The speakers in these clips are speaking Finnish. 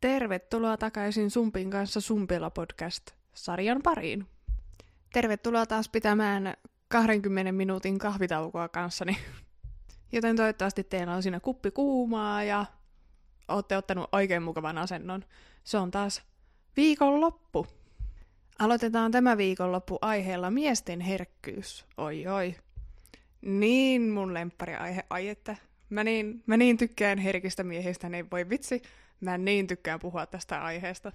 Tervetuloa takaisin Sumpin kanssa Sumpilla podcast-sarjan pariin. Tervetuloa taas pitämään 20 minuutin kahvitaukoa kanssani. Joten toivottavasti teillä on siinä kuppi kuumaa ja olette ottanut oikein mukavan asennon. Se on taas viikonloppu. Aloitetaan tämä viikonloppu aiheella miesten herkkyys. Oi oi. Niin mun lemppari aihe, ai että. Mä niin, mä niin tykkään herkistä miehistä, niin voi vitsi, mä niin tykkään puhua tästä aiheesta.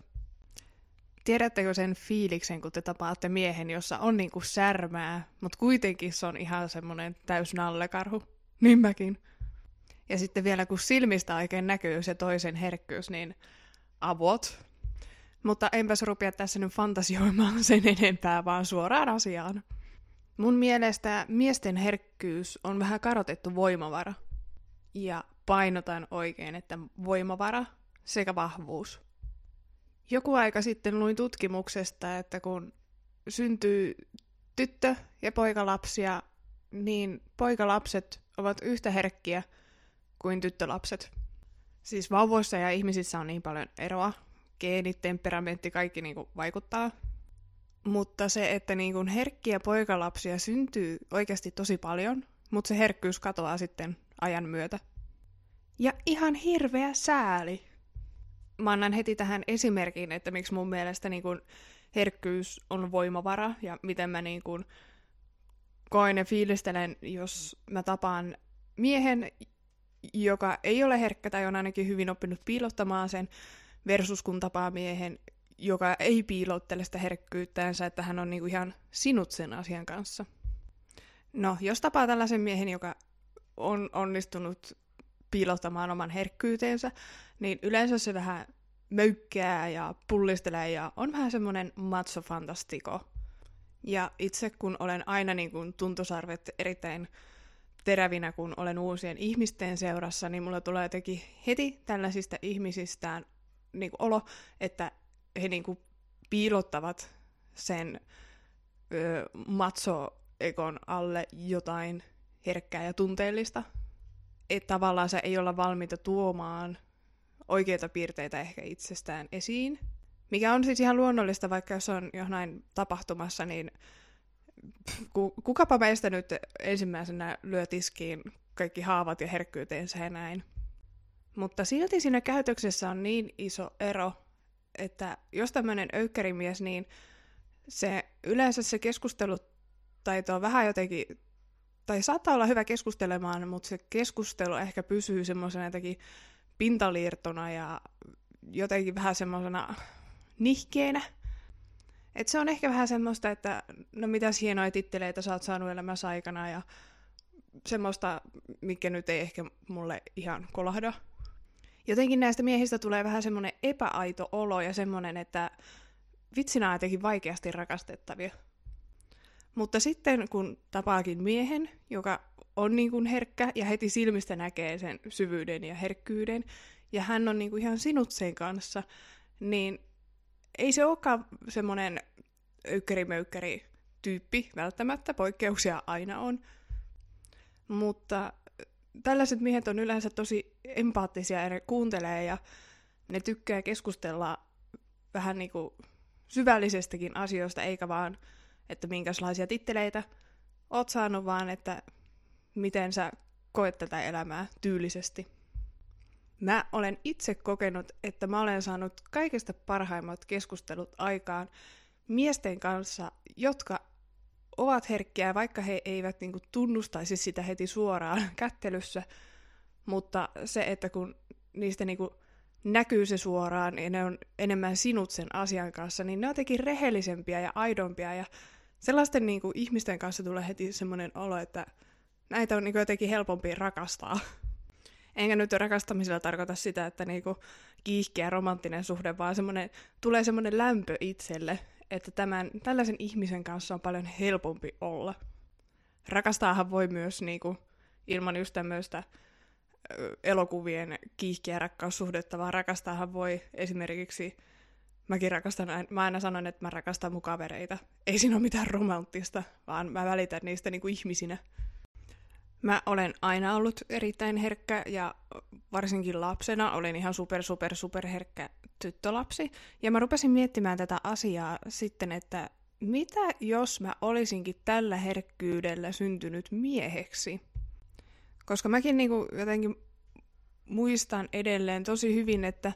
Tiedättekö sen fiiliksen, kun te tapaatte miehen, jossa on niinku särmää, mutta kuitenkin se on ihan semmonen täys nallekarhu? Niin mäkin. Ja sitten vielä kun silmistä oikein näkyy se toisen herkkyys, niin avot. Mutta enpäs rupea tässä nyt fantasioimaan sen enempää, vaan suoraan asiaan. Mun mielestä miesten herkkyys on vähän karotettu voimavara. Ja painotan oikein, että voimavara sekä vahvuus. Joku aika sitten luin tutkimuksesta, että kun syntyy tyttö- ja poikalapsia, niin poikalapset ovat yhtä herkkiä kuin tyttölapset. Siis vauvoissa ja ihmisissä on niin paljon eroa. Geenit, temperamentti, kaikki niinku vaikuttaa. Mutta se, että niinku herkkiä poikalapsia syntyy oikeasti tosi paljon, mutta se herkkyys katoaa sitten ajan myötä. Ja ihan hirveä sääli. Mä annan heti tähän esimerkin, että miksi mun mielestä niin kun herkkyys on voimavara ja miten mä niin kun koen ja fiilistelen, jos mä tapaan miehen, joka ei ole herkkä tai on ainakin hyvin oppinut piilottamaan sen, versus kun tapaa miehen, joka ei piilottele sitä herkkyyttäänsä, että hän on niinku ihan sinut sen asian kanssa. No, jos tapaa tällaisen miehen, joka on onnistunut piilottamaan oman herkkyyteensä, niin yleensä se vähän möykkää ja pullistelee ja on vähän semmoinen macho-fantastiko. Ja itse kun olen aina niin kuin tuntosarvet erittäin terävinä, kun olen uusien ihmisten seurassa, niin mulla tulee jotenkin heti tällaisista ihmisistään niin kuin olo, että he niin kuin piilottavat sen ö, macho-ekon alle jotain herkkää ja tunteellista. Että tavallaan se ei olla valmiita tuomaan oikeita piirteitä ehkä itsestään esiin. Mikä on siis ihan luonnollista, vaikka jos on jonain tapahtumassa, niin kukapa meistä nyt ensimmäisenä lyö tiskiin kaikki haavat ja herkkyyteensä ja näin. Mutta silti siinä käytöksessä on niin iso ero, että jos tämmöinen öykkerimies, niin se yleensä se keskustelutaito on vähän jotenkin, tai saattaa olla hyvä keskustelemaan, mutta se keskustelu ehkä pysyy semmoisena jotenkin pintaliirtona ja jotenkin vähän semmoisena nihkeenä. Et se on ehkä vähän semmoista, että no mitä hienoja titteleitä sä oot saanut elämässä aikana ja semmoista, mikä nyt ei ehkä mulle ihan kolahda. Jotenkin näistä miehistä tulee vähän semmoinen epäaito olo ja semmoinen, että vitsinä on jotenkin vaikeasti rakastettavia. Mutta sitten kun tapaakin miehen, joka on niin kuin herkkä ja heti silmistä näkee sen syvyyden ja herkkyyden, ja hän on niin kuin ihan sinut sen kanssa, niin ei se olekaan semmoinen ykkärimöykkäri tyyppi välttämättä, poikkeuksia aina on. Mutta tällaiset miehet on yleensä tosi empaattisia ja ne kuuntelee ja ne tykkää keskustella vähän niin kuin syvällisestikin asioista, eikä vaan, että minkälaisia titteleitä oot saanut, vaan että miten sä koet tätä elämää tyylisesti. Mä olen itse kokenut, että mä olen saanut kaikista parhaimmat keskustelut aikaan miesten kanssa, jotka ovat herkkiä, vaikka he eivät niinku tunnustaisi sitä heti suoraan kättelyssä, mutta se, että kun niistä niinku näkyy se suoraan ja ne on enemmän sinut sen asian kanssa, niin ne on jotenkin rehellisempiä ja aidompia ja sellaisten niinku ihmisten kanssa tulee heti semmoinen olo, että näitä on niinku jotenkin helpompi rakastaa. Enkä nyt rakastamisella tarkoita sitä, että niinku kiihkeä romanttinen suhde, vaan semmoinen, tulee semmoinen lämpö itselle, että tämän, tällaisen ihmisen kanssa on paljon helpompi olla. Rakastaahan voi myös niinku, ilman just tämmöistä elokuvien kiihkeä rakkaussuhdetta, vaan rakastaahan voi esimerkiksi, mäkin rakastan, mä aina sanon, että mä rakastan mun kavereita. Ei siinä ole mitään romanttista, vaan mä välitän niistä niinku ihmisinä. Mä olen aina ollut erittäin herkkä ja varsinkin lapsena olin ihan super super super herkkä tyttölapsi. Ja mä rupesin miettimään tätä asiaa sitten, että mitä jos mä olisinkin tällä herkkyydellä syntynyt mieheksi? Koska mäkin niinku jotenkin muistan edelleen tosi hyvin, että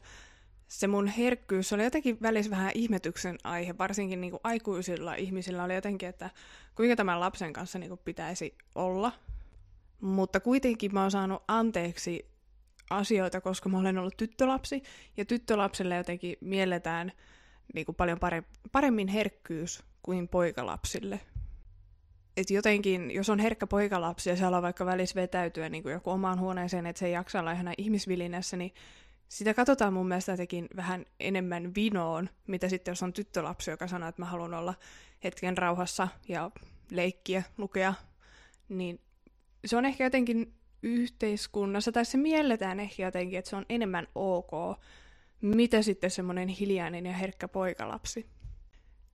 se mun herkkyys oli jotenkin välissä vähän ihmetyksen aihe, varsinkin niin kuin aikuisilla ihmisillä oli jotenkin, että kuinka tämän lapsen kanssa niin kuin pitäisi olla. Mutta kuitenkin mä oon saanut anteeksi asioita, koska mä olen ollut tyttölapsi, ja tyttölapselle jotenkin mielletään niin kuin paljon paremmin herkkyys kuin poikalapsille. Et jotenkin, jos on herkkä poikalapsi ja siellä on vaikka välissä vetäytyä niin kuin joku omaan huoneeseen, että se ei jaksa olla ihan ihmisvilinässä, niin sitä katsotaan mun mielestä jotenkin vähän enemmän vinoon, mitä sitten jos on tyttölapsi, joka sanoo, että mä haluan olla hetken rauhassa ja leikkiä, lukea, niin se on ehkä jotenkin yhteiskunnassa, tai se mielletään ehkä jotenkin, että se on enemmän ok, mitä sitten semmoinen hiljainen ja herkkä poikalapsi.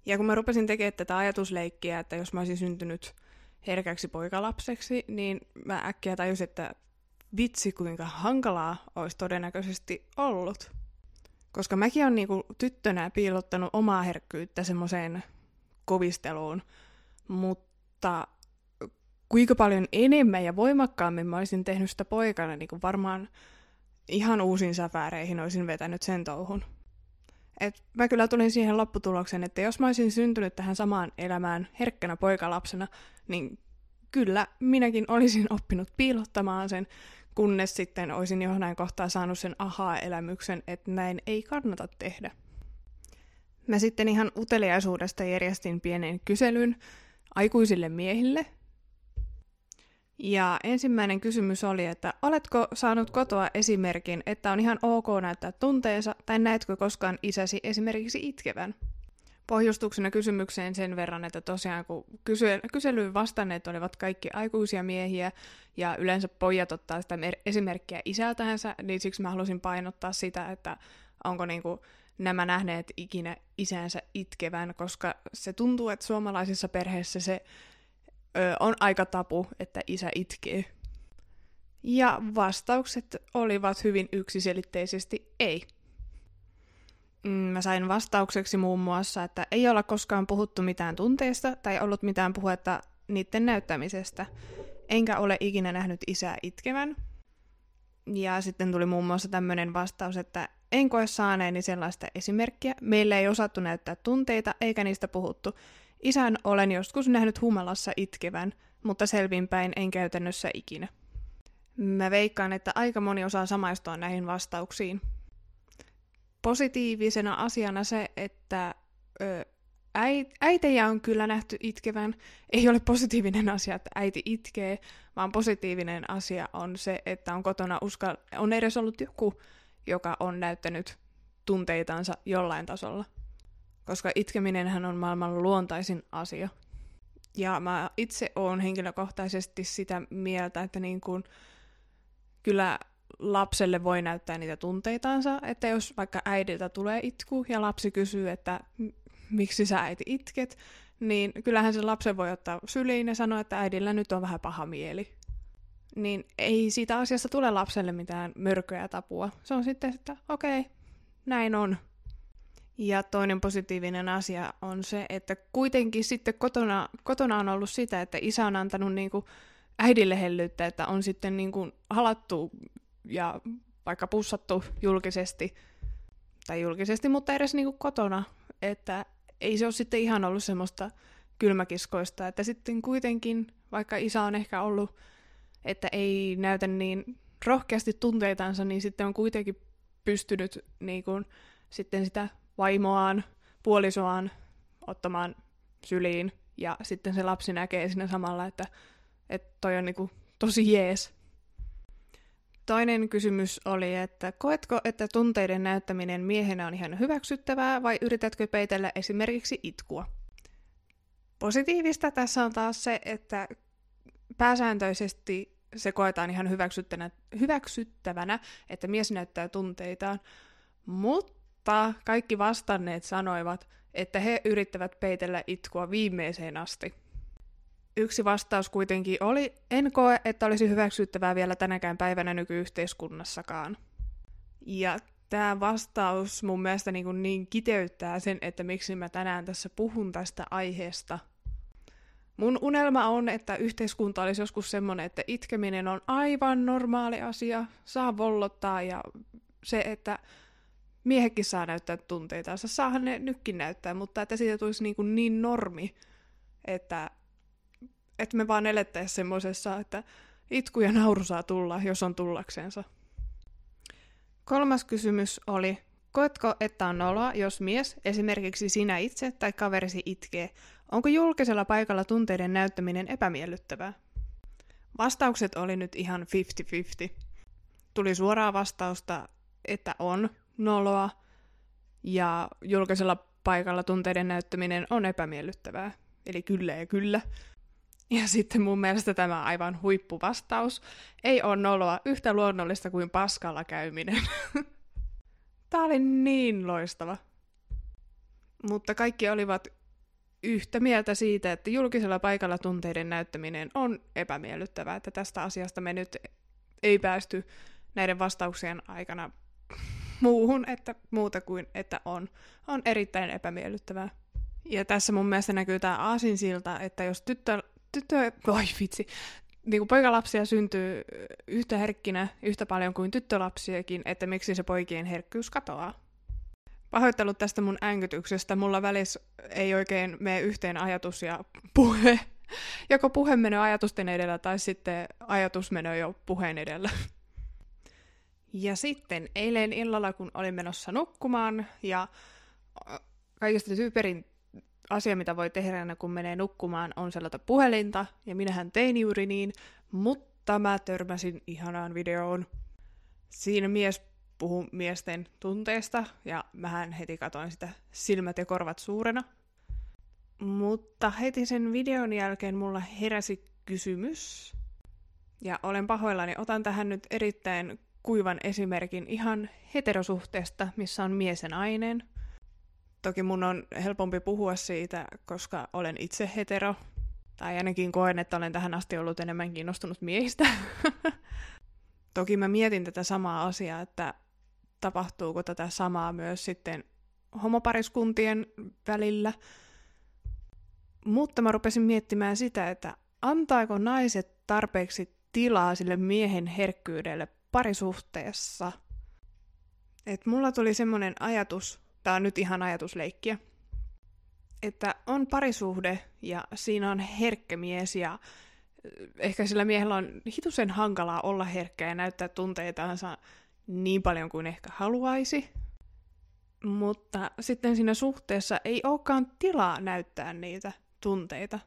Ja kun mä rupesin tekemään tätä ajatusleikkiä, että jos mä olisin syntynyt herkäksi poikalapseksi, niin mä äkkiä tajusin, että vitsi kuinka hankalaa olisi todennäköisesti ollut. Koska mäkin olen niinku tyttönä piilottanut omaa herkkyyttä semmoiseen kovisteluun, mutta kuinka paljon enemmän ja voimakkaammin mä olisin tehnyt sitä poikana, niin kuin varmaan ihan uusiin säfääreihin olisin vetänyt sen touhun. Et mä kyllä tulin siihen lopputulokseen, että jos mä olisin syntynyt tähän samaan elämään herkkänä poikalapsena, niin kyllä minäkin olisin oppinut piilottamaan sen, kunnes sitten olisin johonkin kohtaa saanut sen ahaa-elämyksen, että näin ei kannata tehdä. Mä sitten ihan uteliaisuudesta järjestin pienen kyselyn aikuisille miehille. Ja ensimmäinen kysymys oli, että oletko saanut kotoa esimerkin, että on ihan ok näyttää tunteensa, tai näetkö koskaan isäsi esimerkiksi itkevän? Pohjustuksena kysymykseen sen verran, että tosiaan kun kysy- kyselyyn vastanneet olivat kaikki aikuisia miehiä ja yleensä pojat ottaa sitä mer- esimerkkiä isältänsä, niin siksi mä halusin painottaa sitä, että onko niinku nämä nähneet ikinä isänsä itkevän, koska se tuntuu, että suomalaisissa perheissä se ö, on aika tapu, että isä itkee. Ja vastaukset olivat hyvin yksiselitteisesti ei. Mm, mä sain vastaukseksi muun muassa, että ei olla koskaan puhuttu mitään tunteista tai ollut mitään puhetta niiden näyttämisestä. Enkä ole ikinä nähnyt isää itkevän. Ja sitten tuli muun muassa tämmöinen vastaus, että en koe saaneeni sellaista esimerkkiä. Meillä ei osattu näyttää tunteita eikä niistä puhuttu. Isän olen joskus nähnyt humalassa itkevän, mutta selvinpäin en käytännössä ikinä. Mä veikkaan, että aika moni osaa samaistua näihin vastauksiin positiivisena asiana se, että ö, äitejä on kyllä nähty itkevän. Ei ole positiivinen asia, että äiti itkee, vaan positiivinen asia on se, että on kotona uskal- on edes ollut joku, joka on näyttänyt tunteitansa jollain tasolla. Koska itkeminenhän on maailman luontaisin asia. Ja mä itse oon henkilökohtaisesti sitä mieltä, että niin kun, kyllä lapselle voi näyttää niitä tunteitansa, että jos vaikka äidiltä tulee itku ja lapsi kysyy, että miksi sä äiti itket, niin kyllähän se lapsen voi ottaa syliin ja sanoa, että äidillä nyt on vähän paha mieli. Niin ei siitä asiasta tule lapselle mitään mörköä tapua. Se on sitten, että okei, okay, näin on. Ja toinen positiivinen asia on se, että kuitenkin sitten kotona, kotona on ollut sitä, että isä on antanut niin kuin äidille hellyyttä, että on sitten niin kuin halattu ja vaikka pussattu julkisesti, tai julkisesti, mutta edes niinku kotona, että ei se ole sitten ihan ollut semmoista kylmäkiskoista, että sitten kuitenkin, vaikka isä on ehkä ollut, että ei näytä niin rohkeasti tunteitansa, niin sitten on kuitenkin pystynyt niin kuin, sitten sitä vaimoaan, puolisoaan ottamaan syliin, ja sitten se lapsi näkee siinä samalla, että, että toi on niin kuin, tosi jees. Toinen kysymys oli, että koetko, että tunteiden näyttäminen miehenä on ihan hyväksyttävää vai yritätkö peitellä esimerkiksi itkua? Positiivista tässä on taas se, että pääsääntöisesti se koetaan ihan hyväksyttävänä, että mies näyttää tunteitaan, mutta kaikki vastanneet sanoivat, että he yrittävät peitellä itkua viimeiseen asti. Yksi vastaus kuitenkin oli, en koe, että olisi hyväksyttävää vielä tänäkään päivänä nykyyhteiskunnassakaan. Ja tämä vastaus mun mielestä niin, kuin niin kiteyttää sen, että miksi mä tänään tässä puhun tästä aiheesta. Mun unelma on, että yhteiskunta olisi joskus semmoinen, että itkeminen on aivan normaali asia, saa vollottaa ja se, että miehekin saa näyttää tunteitansa, saahan ne nytkin näyttää, mutta että siitä tulisi niin, kuin niin normi, että, että me vaan elettäisiin semmoisessa, että itku ja nauru saa tulla, jos on tullaksensa. Kolmas kysymys oli, koetko, että on noloa, jos mies, esimerkiksi sinä itse tai kaverisi itkee? Onko julkisella paikalla tunteiden näyttäminen epämiellyttävää? Vastaukset oli nyt ihan 50-50. Tuli suoraa vastausta, että on noloa, ja julkisella paikalla tunteiden näyttäminen on epämiellyttävää. Eli kyllä ja kyllä. Ja sitten mun mielestä tämä aivan huippuvastaus ei ole noloa yhtä luonnollista kuin paskalla käyminen. Tämä oli niin loistava. Mutta kaikki olivat yhtä mieltä siitä, että julkisella paikalla tunteiden näyttäminen on epämiellyttävää, että tästä asiasta me nyt ei päästy näiden vastauksien aikana muuhun, että muuta kuin että on, on erittäin epämiellyttävää. Ja tässä mun mielestä näkyy tämä aasinsilta, että jos tyttö, tyttö oi vitsi, niin kuin poikalapsia syntyy yhtä herkkinä yhtä paljon kuin tyttölapsiakin, että miksi se poikien herkkyys katoaa. Pahoittelut tästä mun änkytyksestä, mulla välissä ei oikein mene yhteen ajatus ja puhe. Joko puhe menee ajatusten edellä tai sitten ajatus menee jo puheen edellä. Ja sitten eilen illalla, kun olin menossa nukkumaan, ja kaikista tyyperin asia, mitä voi tehdä kun menee nukkumaan, on sellaista puhelinta, ja minähän tein juuri niin, mutta mä törmäsin ihanaan videoon. Siinä mies puhuu miesten tunteesta, ja mähän heti katoin sitä silmät ja korvat suurena. Mutta heti sen videon jälkeen mulla heräsi kysymys, ja olen pahoillani, otan tähän nyt erittäin kuivan esimerkin ihan heterosuhteesta, missä on mies ja nainen. Toki mun on helpompi puhua siitä, koska olen itse hetero. Tai ainakin koen, että olen tähän asti ollut enemmän kiinnostunut miehistä. Toki mä mietin tätä samaa asiaa, että tapahtuuko tätä samaa myös sitten homopariskuntien välillä. Mutta mä rupesin miettimään sitä, että antaako naiset tarpeeksi tilaa sille miehen herkkyydelle parisuhteessa. Et mulla tuli semmoinen ajatus, tää on nyt ihan ajatusleikkiä, että on parisuhde ja siinä on herkkä mies ja ehkä sillä miehellä on hitusen hankalaa olla herkkä ja näyttää tunteitansa niin paljon kuin ehkä haluaisi. Mutta sitten siinä suhteessa ei olekaan tilaa näyttää niitä tunteita.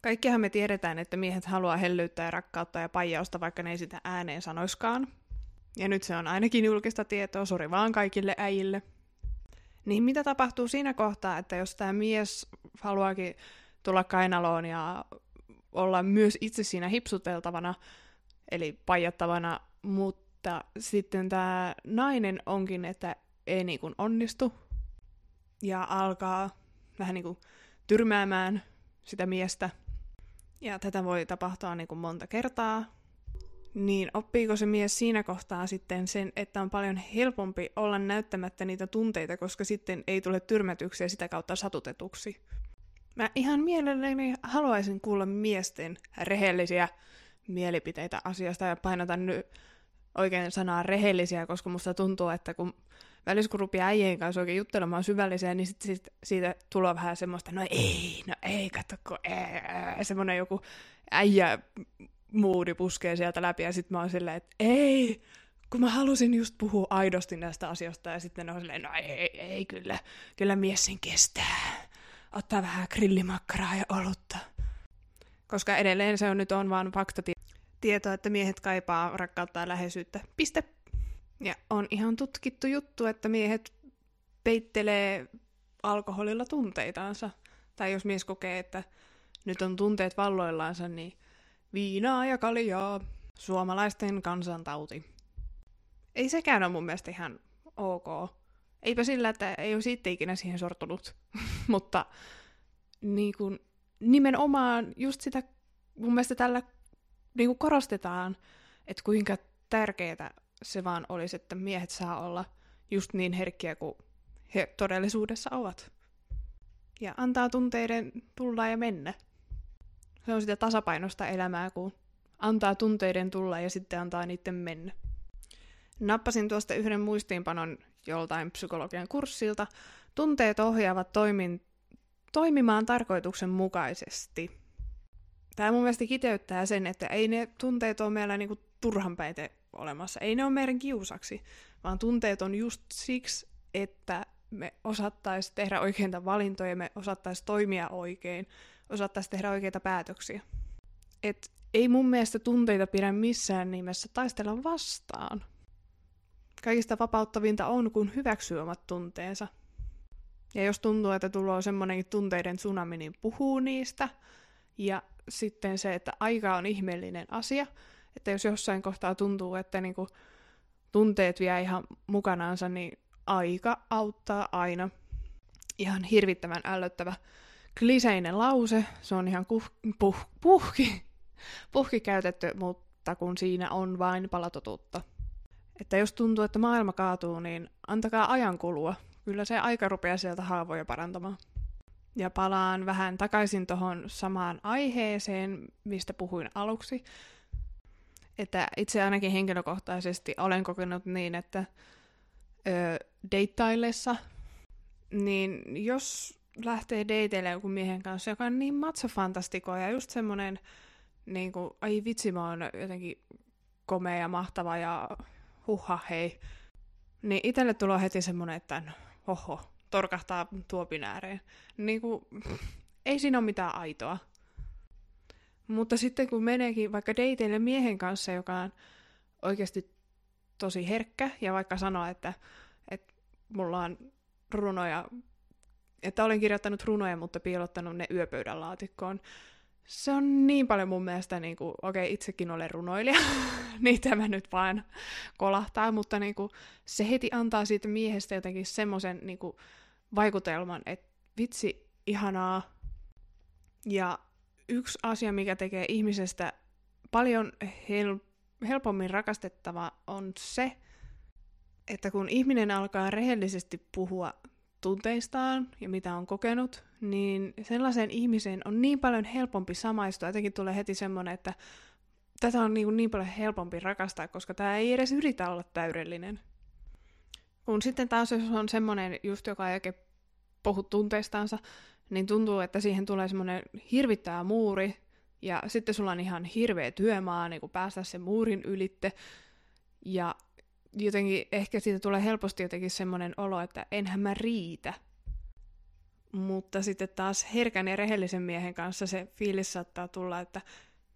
Kaikkihan me tiedetään, että miehet haluaa hellyyttä ja rakkautta ja paijausta, vaikka ne ei sitä ääneen sanoiskaan. Ja nyt se on ainakin julkista tietoa, sori vaan kaikille äijille. Niin mitä tapahtuu siinä kohtaa, että jos tämä mies haluaakin tulla kainaloon ja olla myös itse siinä hipsuteltavana, eli paijattavana, mutta sitten tämä nainen onkin, että ei niin kuin onnistu ja alkaa vähän niin kuin tyrmäämään sitä miestä – ja tätä voi tapahtua niin kuin monta kertaa, niin oppiiko se mies siinä kohtaa sitten sen, että on paljon helpompi olla näyttämättä niitä tunteita, koska sitten ei tule tyrmätyksiä sitä kautta satutetuksi. Mä ihan mielelläni haluaisin kuulla miesten rehellisiä mielipiteitä asiasta ja painotan nyt oikein sanaa rehellisiä, koska musta tuntuu, että kun välissä kun rupeaa äijien kanssa oikein juttelemaan syvällisiä, niin sit, sit, siitä tulee vähän semmoista, no ei, no ei, katsoko, ei, semmoinen joku äijä muudi puskee sieltä läpi, ja sitten mä oon silleen, että ei, kun mä halusin just puhua aidosti näistä asioista, ja sitten on silleen, no ei, ei, ei kyllä, kyllä mies sen kestää. Ottaa vähän grillimakkaraa ja olutta. Koska edelleen se on nyt on vaan faktatieto, että miehet kaipaa rakkautta ja läheisyyttä. Piste. Ja on ihan tutkittu juttu, että miehet peittelee alkoholilla tunteitaansa. Tai jos mies kokee, että nyt on tunteet valloillaansa, niin viinaa ja kaljaa, suomalaisten kansantauti. Ei sekään ole mun mielestä ihan ok. Eipä sillä, että ei olisi itse ikinä siihen sortunut. Mutta niin kun, nimenomaan just sitä, mun mielestä tällä niin kuin korostetaan, että kuinka tärkeää se vaan olisi, että miehet saa olla just niin herkkiä kuin he todellisuudessa ovat. Ja antaa tunteiden tulla ja mennä. Se on sitä tasapainosta elämää, kun antaa tunteiden tulla ja sitten antaa niiden mennä. Nappasin tuosta yhden muistiinpanon joltain psykologian kurssilta. Tunteet ohjaavat toimin, toimimaan tarkoituksenmukaisesti. Tämä mun mielestä kiteyttää sen, että ei ne tunteet ole meillä niinku turhanpäite olemassa. Ei ne ole meidän kiusaksi, vaan tunteet on just siksi, että me osattaisiin tehdä oikeita valintoja, me osattaisiin toimia oikein, osattaisiin tehdä oikeita päätöksiä. Et ei mun mielestä tunteita pidä missään nimessä taistella vastaan. Kaikista vapauttavinta on, kun hyväksyy omat tunteensa. Ja jos tuntuu, että tulee semmoinenkin tunteiden tsunami, niin puhuu niistä. Ja sitten se, että aika on ihmeellinen asia. Että jos jossain kohtaa tuntuu, että niinku tunteet vie ihan mukanaansa, niin aika auttaa aina. Ihan hirvittävän ällöttävä kliseinen lause. Se on ihan kuh, puh, puhki, puhki käytetty, mutta kun siinä on vain palatotuutta. Että jos tuntuu, että maailma kaatuu, niin antakaa ajan kulua. Kyllä se aika rupeaa sieltä haavoja parantamaan. Ja palaan vähän takaisin tuohon samaan aiheeseen, mistä puhuin aluksi. Että itse ainakin henkilökohtaisesti olen kokenut niin, että ö, deittaillessa, niin jos lähtee dateille joku miehen kanssa, joka on niin matsofantastiko ja just semmonen, niin kuin, ai vitsi, mä oon jotenkin komea ja mahtava ja huha hei, niin itselle tulee heti semmonen, että no, oho, torkahtaa tuopin ääreen. Niin kuin, ei siinä ole mitään aitoa. Mutta sitten kun meneekin vaikka dateille miehen kanssa, joka on oikeasti tosi herkkä, ja vaikka sanoa, että mulla on runoja, että olen kirjoittanut runoja, mutta piilottanut ne yöpöydän laatikkoon, se on niin paljon mun mielestä, niin kuin, okei, okay, itsekin olen runoilija, niin tämä nyt vaan kolahtaa, mutta niin kuin, se heti antaa siitä miehestä jotenkin semmoisen niin vaikutelman, että vitsi, ihanaa. Ja yksi asia, mikä tekee ihmisestä paljon hel- helpommin rakastettava, on se, että kun ihminen alkaa rehellisesti puhua tunteistaan ja mitä on kokenut, niin sellaiseen ihmiseen on niin paljon helpompi samaistua. Jotenkin tulee heti semmoinen, että tätä on niin, niin paljon helpompi rakastaa, koska tämä ei edes yritä olla täydellinen. Kun sitten taas jos on semmoinen just, joka ei oikein puhu tunteistansa, niin tuntuu, että siihen tulee semmoinen hirvittävä muuri, ja sitten sulla on ihan hirveä työmaa niin päästä sen muurin ylitte, ja jotenkin ehkä siitä tulee helposti jotenkin semmoinen olo, että enhän mä riitä. Mutta sitten taas herkän ja rehellisen miehen kanssa se fiilis saattaa tulla, että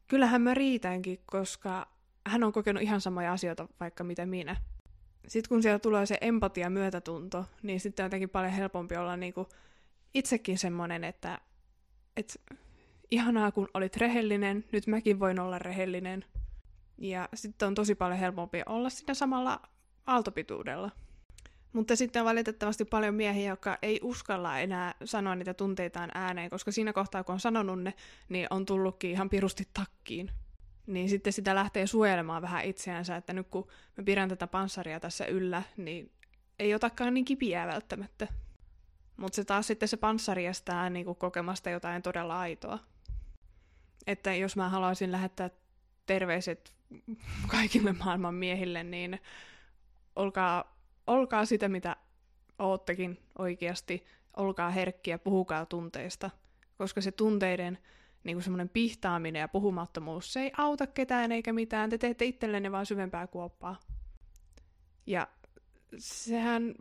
kyllähän mä riitänkin, koska hän on kokenut ihan samoja asioita vaikka mitä minä. Sitten kun siellä tulee se empatia myötätunto, niin sitten on jotenkin paljon helpompi olla niinku itsekin semmoinen, että, että ihanaa kun olit rehellinen, nyt mäkin voin olla rehellinen – ja sitten on tosi paljon helpompi olla siinä samalla aaltopituudella. Mutta sitten on valitettavasti paljon miehiä, jotka ei uskalla enää sanoa niitä tunteitaan ääneen, koska siinä kohtaa, kun on sanonut ne, niin on tullutkin ihan pirusti takkiin. Niin sitten sitä lähtee suojelemaan vähän itseänsä, että nyt kun mä pidän tätä panssaria tässä yllä, niin ei otakaan niin kipiää välttämättä. Mutta se taas sitten se panssari estää niin kokemasta jotain todella aitoa. Että jos mä haluaisin lähettää terveiset kaikille maailman miehille, niin olkaa, olkaa sitä, mitä oottekin oikeasti, olkaa herkkiä, puhukaa tunteista, koska se tunteiden niin kuin semmoinen pihtaaminen ja puhumattomuus, se ei auta ketään eikä mitään, te teette itsellenne vaan syvempää kuoppaa. Ja sehän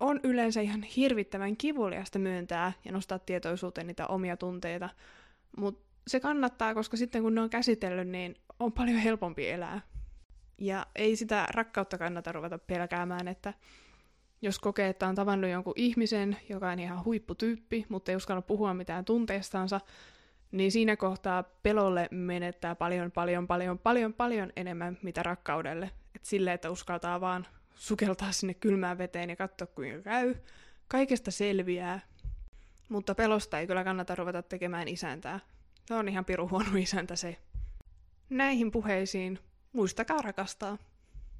on yleensä ihan hirvittävän kivuliasta myöntää ja nostaa tietoisuuteen niitä omia tunteita, mutta se kannattaa, koska sitten kun ne on käsitellyt, niin on paljon helpompi elää. Ja ei sitä rakkautta kannata ruveta pelkäämään, että jos kokee, että on tavannut jonkun ihmisen, joka on ihan huipputyyppi, mutta ei uskalla puhua mitään tunteistansa, niin siinä kohtaa pelolle menettää paljon, paljon, paljon, paljon, paljon enemmän mitä rakkaudelle. Et sille, että uskaltaa vaan sukeltaa sinne kylmään veteen ja katsoa kuinka käy. Kaikesta selviää. Mutta pelosta ei kyllä kannata ruveta tekemään isäntää. Se on ihan piru huono isäntä se. Näihin puheisiin muistakaa rakastaa.